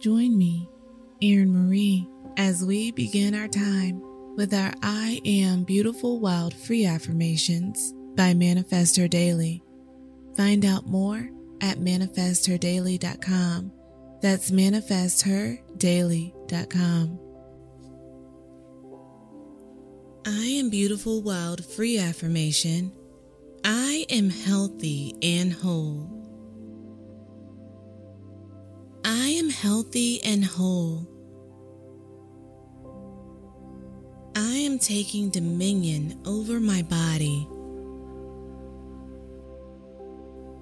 Join me, Erin Marie, as we begin our time with our I Am Beautiful Wild Free Affirmations by Manifest Her Daily. Find out more at manifestherdaily.com. That's manifestherdaily.com. I am beautiful, wild, free affirmation. I am healthy and whole. I am healthy and whole. I am taking dominion over my body.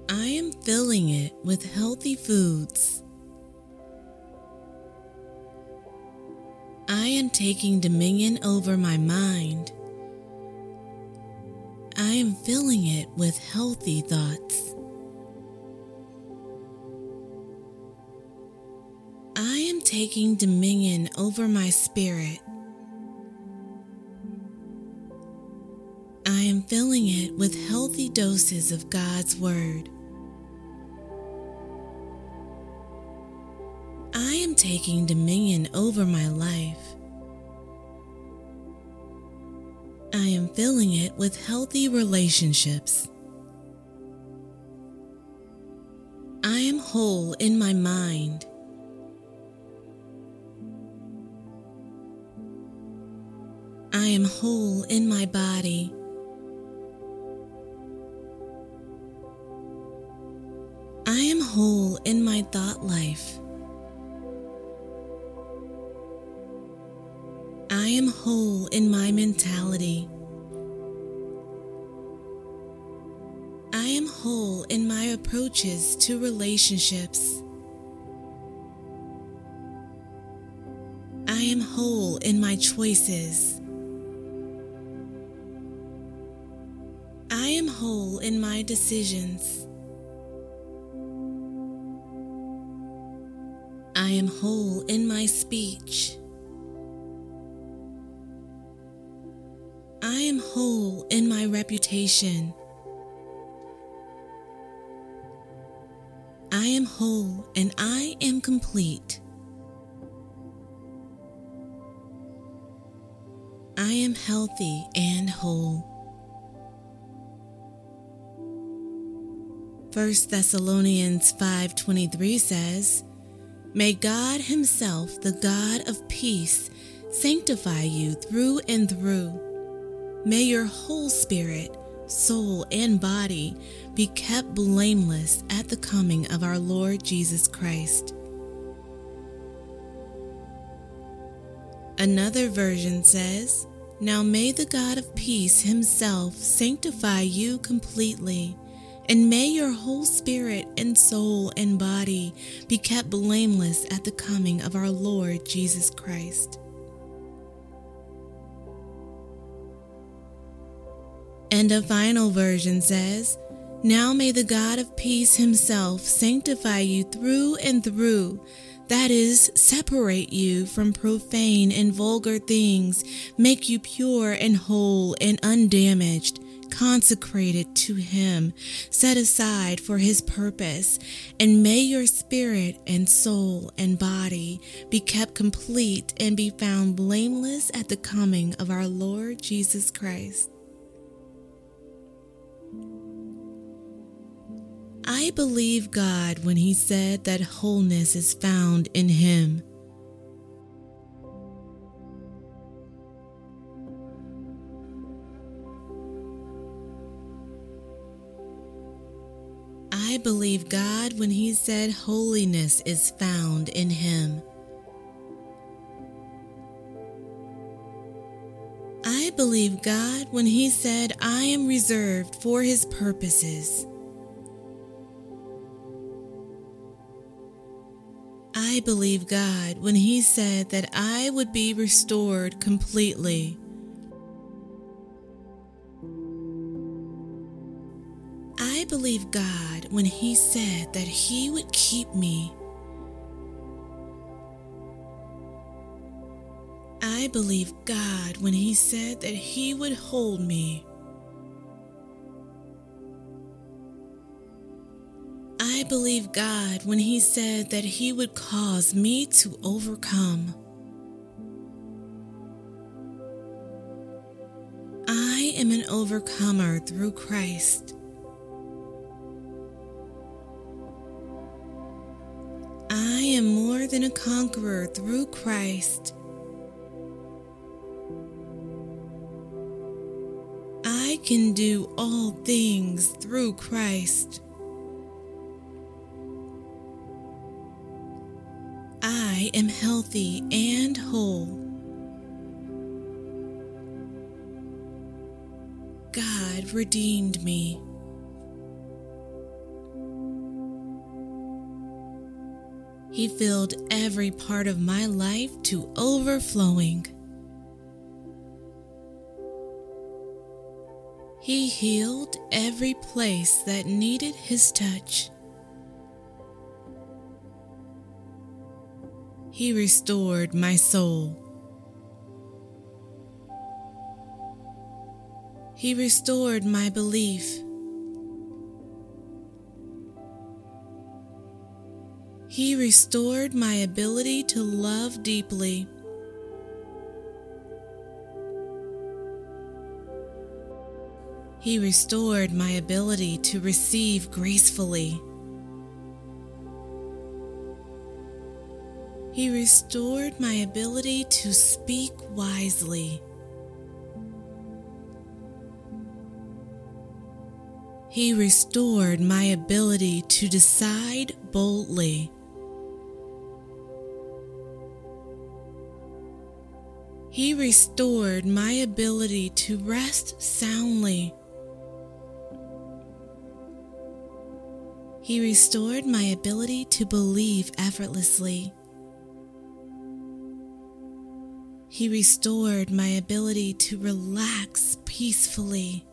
I am filling it with healthy foods. I am taking dominion over my mind. I am filling it with healthy thoughts. Taking dominion over my spirit. I am filling it with healthy doses of God's Word. I am taking dominion over my life. I am filling it with healthy relationships. I am whole in my mind. I am whole in my body. I am whole in my thought life. I am whole in my mentality. I am whole in my approaches to relationships. I am whole in my choices. In my decisions. I am whole in my speech. I am whole in my reputation. I am whole and I am complete. I am healthy and whole. 1 Thessalonians 5:23 says, May God himself, the God of peace, sanctify you through and through. May your whole spirit, soul, and body be kept blameless at the coming of our Lord Jesus Christ. Another version says, Now may the God of peace himself sanctify you completely, and may your whole spirit and soul and body be kept blameless at the coming of our Lord Jesus Christ. And a final version says, Now may the God of peace himself sanctify you through and through that is, separate you from profane and vulgar things, make you pure and whole and undamaged, consecrated to Him, set aside for His purpose, and may your spirit and soul and body be kept complete and be found blameless at the coming of our Lord Jesus Christ. I believe God when He said that wholeness is found in Him. I believe God when He said holiness is found in Him. I believe God when He said, I am reserved for His purposes. I believe God when He said that I would be restored completely. I believe God when He said that He would keep me. I believe God when He said that He would hold me. I believe God when He said that He would cause me to overcome. I am an overcomer through Christ. Than a conqueror through Christ. I can do all things through Christ. I am healthy and whole. God redeemed me. He filled every part of my life to overflowing. He healed every place that needed His touch. He restored my soul. He restored my belief. He restored my ability to love deeply. He restored my ability to receive gracefully. He restored my ability to speak wisely. He restored my ability to decide boldly. He restored my ability to rest soundly. He restored my ability to believe effortlessly. He restored my ability to relax peacefully.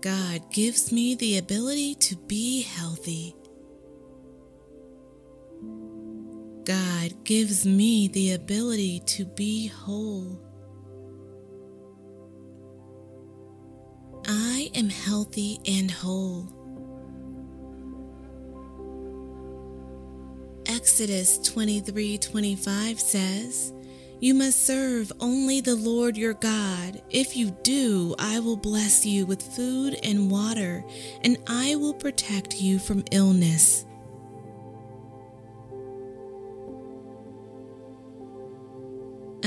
God gives me the ability to be healthy. God gives me the ability to be whole. I am healthy and whole. Exodus 23:25 says, "You must serve only the Lord your God. If you do, I will bless you with food and water, and I will protect you from illness."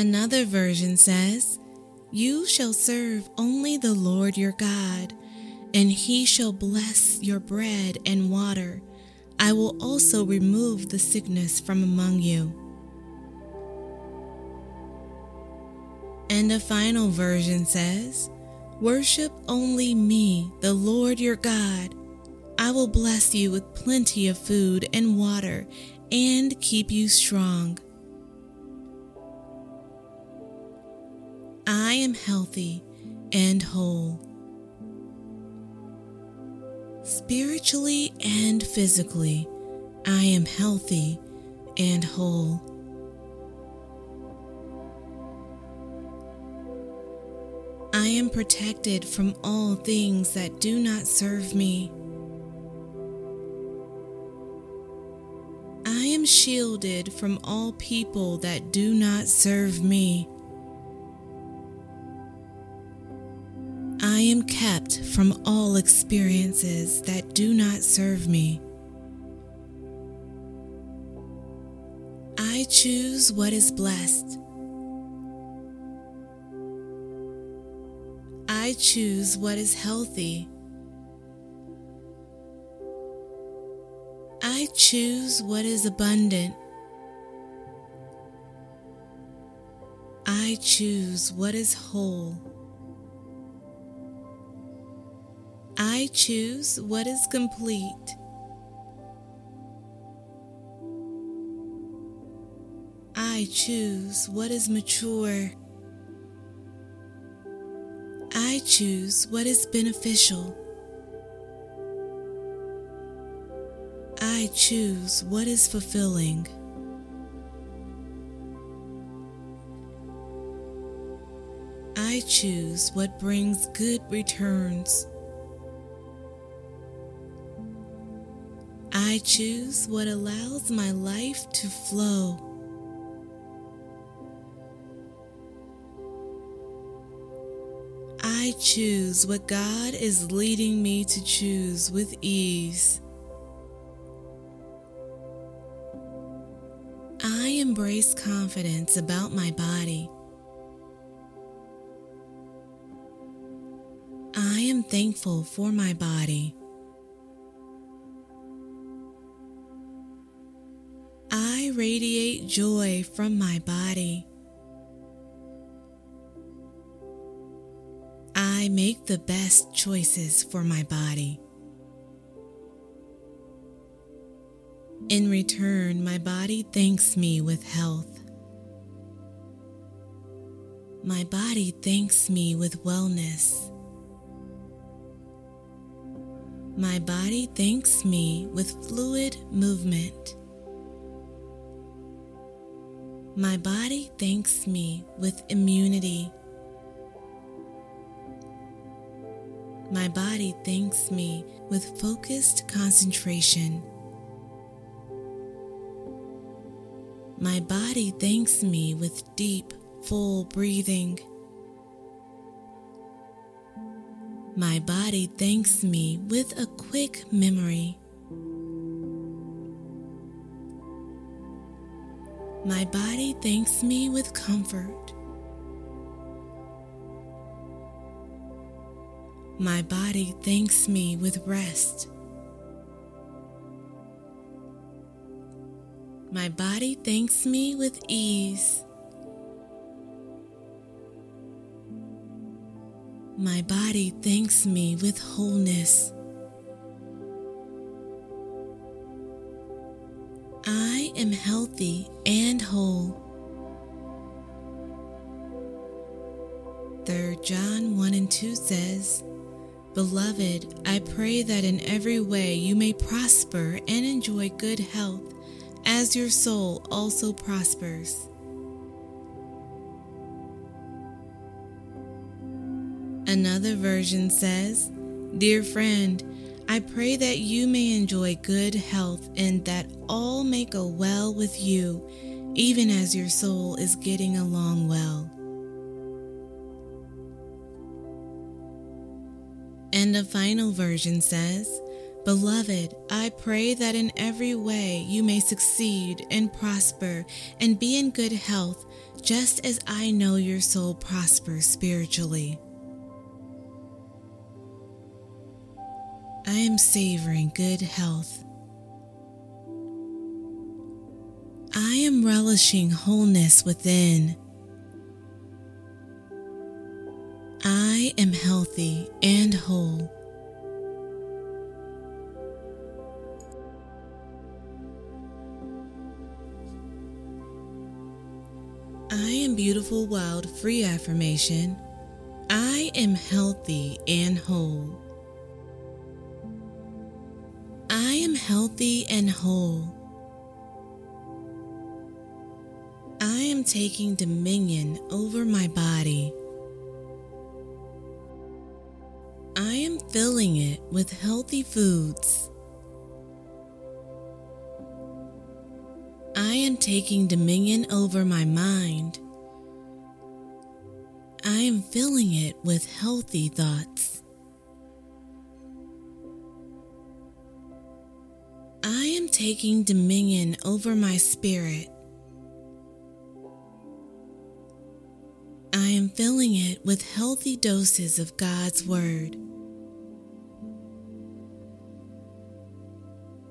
Another version says, You shall serve only the Lord your God, and he shall bless your bread and water. I will also remove the sickness from among you. And a final version says, Worship only me, the Lord your God. I will bless you with plenty of food and water and keep you strong. I am healthy and whole. Spiritually and physically, I am healthy and whole. I am protected from all things that do not serve me. I am shielded from all people that do not serve me. Kept from all experiences that do not serve me. I choose what is blessed. I choose what is healthy. I choose what is abundant. I choose what is whole. I choose what is complete. I choose what is mature. I choose what is beneficial. I choose what is fulfilling. I choose what brings good returns. I choose what allows my life to flow. I choose what God is leading me to choose with ease. I embrace confidence about my body. I am thankful for my body. Radiate joy from my body. I make the best choices for my body. In return, my body thanks me with health. My body thanks me with wellness. My body thanks me with fluid movement. My body thanks me with immunity. My body thanks me with focused concentration. My body thanks me with deep, full breathing. My body thanks me with a quick memory. My body thanks me with comfort. My body thanks me with rest. My body thanks me with ease. My body thanks me with wholeness. Am healthy and whole. 3 John 1 and 2 says, Beloved, I pray that in every way you may prosper and enjoy good health, as your soul also prospers. Another version says, Dear friend, I pray that you may enjoy good health and that all may go well with you, even as your soul is getting along well. And the final version says, Beloved, I pray that in every way you may succeed and prosper and be in good health, just as I know your soul prospers spiritually. I am savoring good health. I am relishing wholeness within. I am healthy and whole. I am beautiful, wild, free affirmation. I am healthy and whole. Healthy and whole. I am taking dominion over my body. I am filling it with healthy foods. I am taking dominion over my mind. I am filling it with healthy thoughts. Taking dominion over my spirit. I am filling it with healthy doses of God's Word.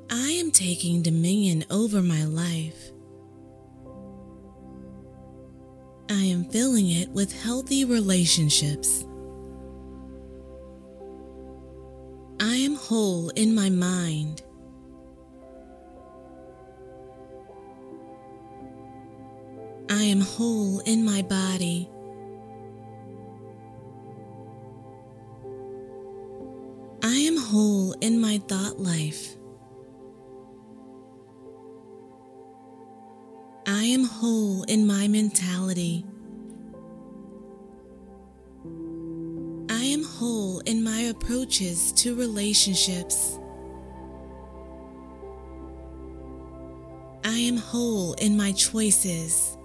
I am taking dominion over my life. I am filling it with healthy relationships. I am whole in my mind. I am whole in my body. I am whole in my thought life. I am whole in my mentality. I am whole in my approaches to relationships. I am whole in my choices.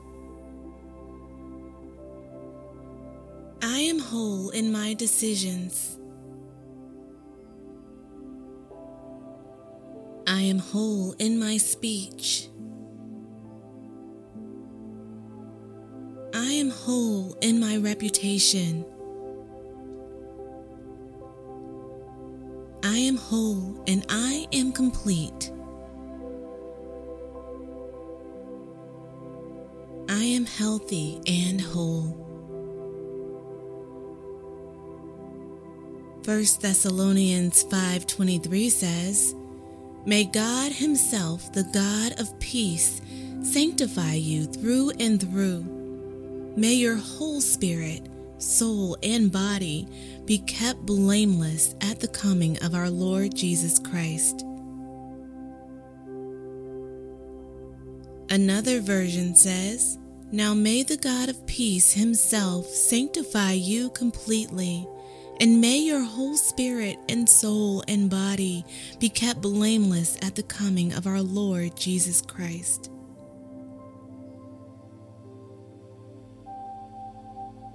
Whole in my decisions. I am whole in my speech. I am whole in my reputation. I am whole and I am complete. I am healthy and whole. 1 Thessalonians 5:23 says, "May God himself, the God of peace, sanctify you through and through. May your whole spirit, soul, and body be kept blameless at the coming of our Lord Jesus Christ." Another version says, Now may the God of peace himself sanctify you completely and may your whole spirit and soul and body be kept blameless at the coming of our Lord Jesus Christ.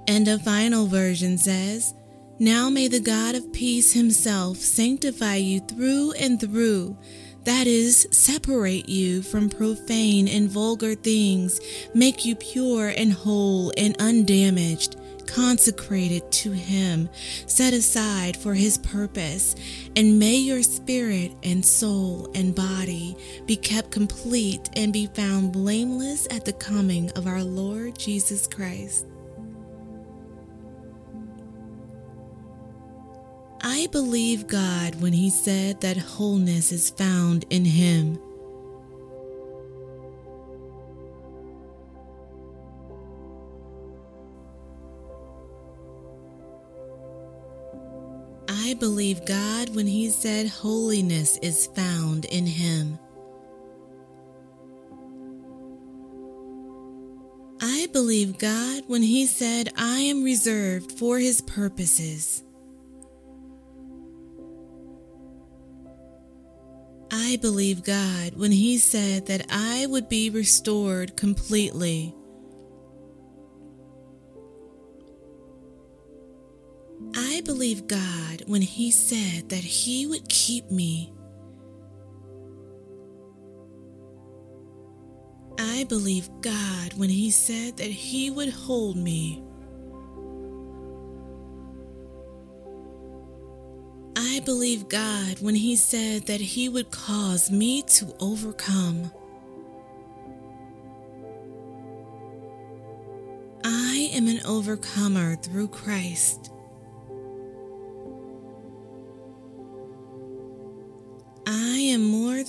And a final version says, Now may the God of peace himself sanctify you through and through, that is, separate you from profane and vulgar things, make you pure and whole and undamaged consecrated to Him, set aside for His purpose, and may your spirit and soul and body be kept complete and be found blameless at the coming of our Lord Jesus Christ. I believe God when He said that wholeness is found in Him. Believe God when He said holiness is found in Him. I believe God when He said, I am reserved for His purposes. I believe God when He said that I would be restored completely. Believe God when He said that He would keep me. I believe God when He said that He would hold me. I believe God when He said that He would cause me to overcome. I am an overcomer through Christ.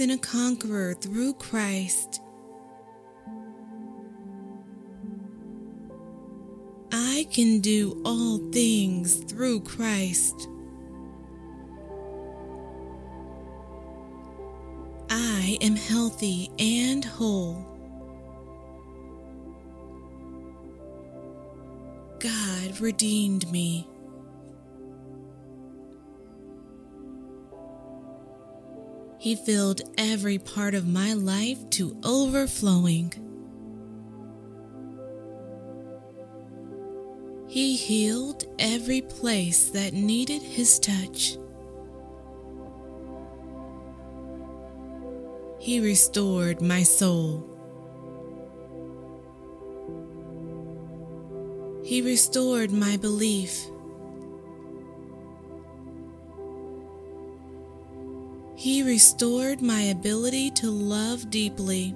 Than a conqueror through Christ. I can do all things through Christ. I am healthy and whole. God redeemed me. He filled every part of my life to overflowing. He healed every place that needed His touch. He restored my soul. He restored my belief. He restored my ability to love deeply.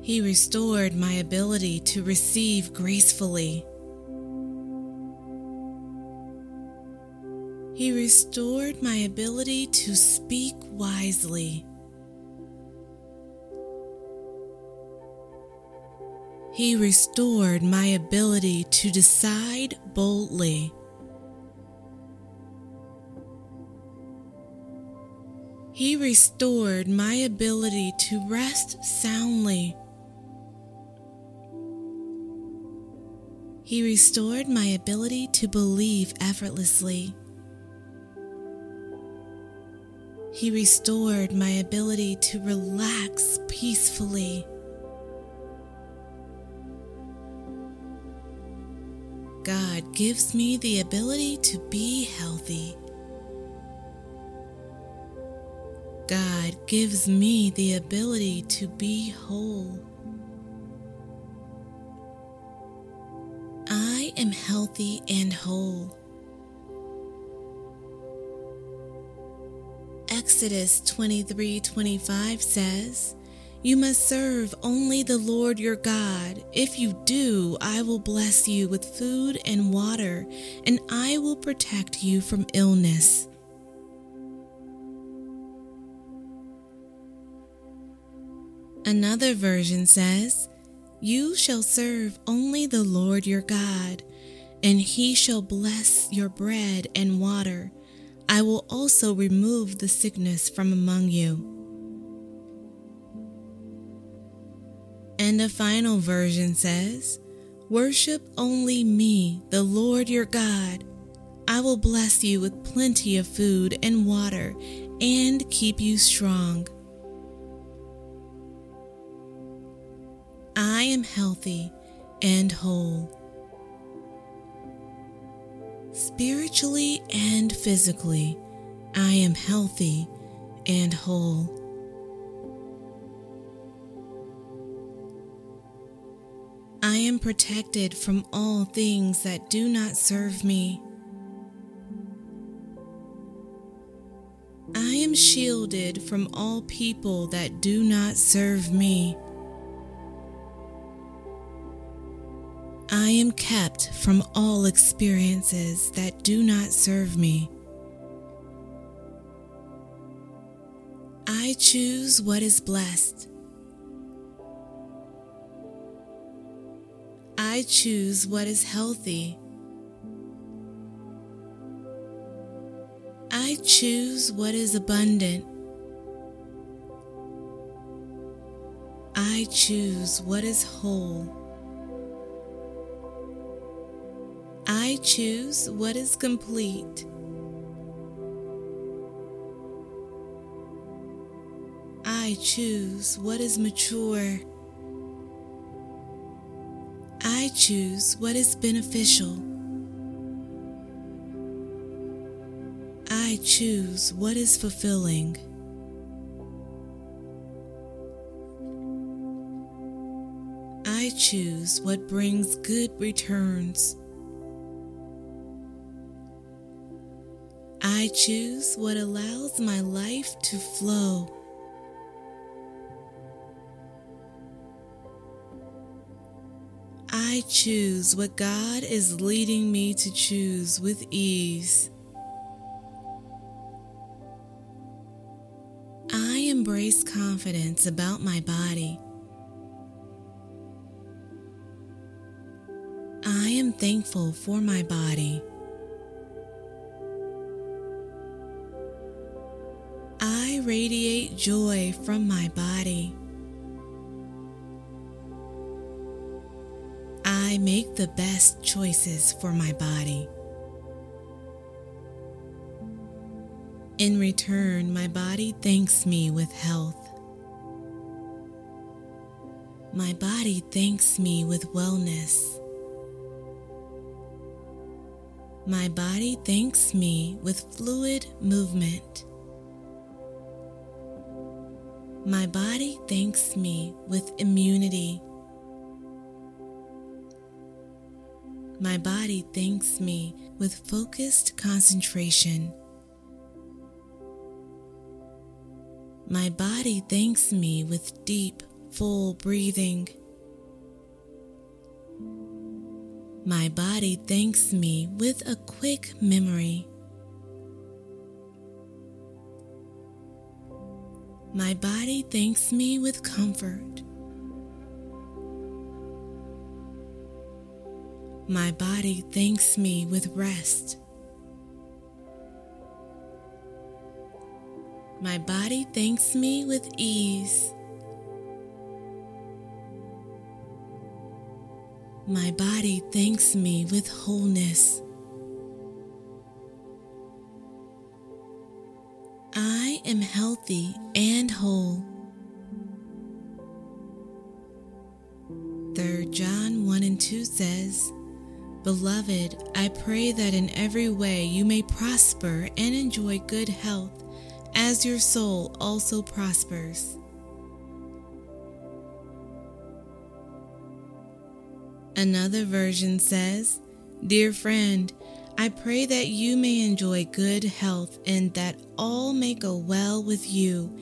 He restored my ability to receive gracefully. He restored my ability to speak wisely. He restored my ability to decide boldly. He restored my ability to rest soundly. He restored my ability to believe effortlessly. He restored my ability to relax peacefully. God gives me the ability to be healthy. God gives me the ability to be whole. I am healthy and whole. Exodus 23 25 says, You must serve only the Lord your God. If you do, I will bless you with food and water, and I will protect you from illness. Another version says, You shall serve only the Lord your God, and he shall bless your bread and water. I will also remove the sickness from among you. And a final version says, Worship only me, the Lord your God. I will bless you with plenty of food and water and keep you strong. I am healthy and whole. Spiritually and physically, I am healthy and whole. I am protected from all things that do not serve me. I am shielded from all people that do not serve me. I am kept from all experiences that do not serve me. I choose what is blessed. I choose what is healthy. I choose what is abundant. I choose what is whole. I choose what is complete. I choose what is mature. I choose what is beneficial. I choose what is fulfilling. I choose what brings good returns. I choose what allows my life to flow. I choose what God is leading me to choose with ease. I embrace confidence about my body. I am thankful for my body. Radiate joy from my body. I make the best choices for my body. In return, my body thanks me with health. My body thanks me with wellness. My body thanks me with fluid movement. My body thanks me with immunity. My body thanks me with focused concentration. My body thanks me with deep, full breathing. My body thanks me with a quick memory. My body thanks me with comfort. My body thanks me with rest. My body thanks me with ease. My body thanks me with wholeness. Am healthy and whole. 3 John 1 and 2 says, Beloved, I pray that in every way you may prosper and enjoy good health, as your soul also prospers. Another version says, Dear friend, I pray that you may enjoy good health and that all may go well with you,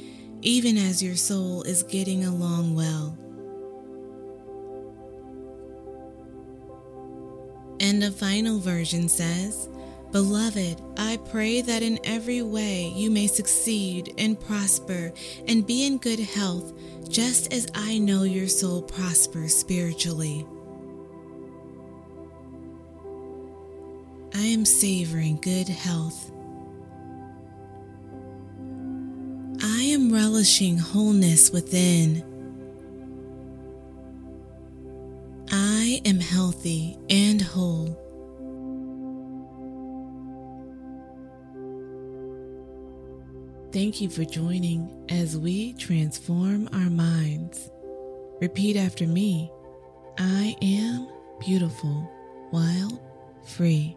even as your soul is getting along well. And a final version says, Beloved, I pray that in every way you may succeed and prosper and be in good health, just as I know your soul prospers spiritually. I am savoring good health. I am relishing wholeness within. I am healthy and whole. Thank you for joining as we transform our minds. Repeat after me I am beautiful, wild, free.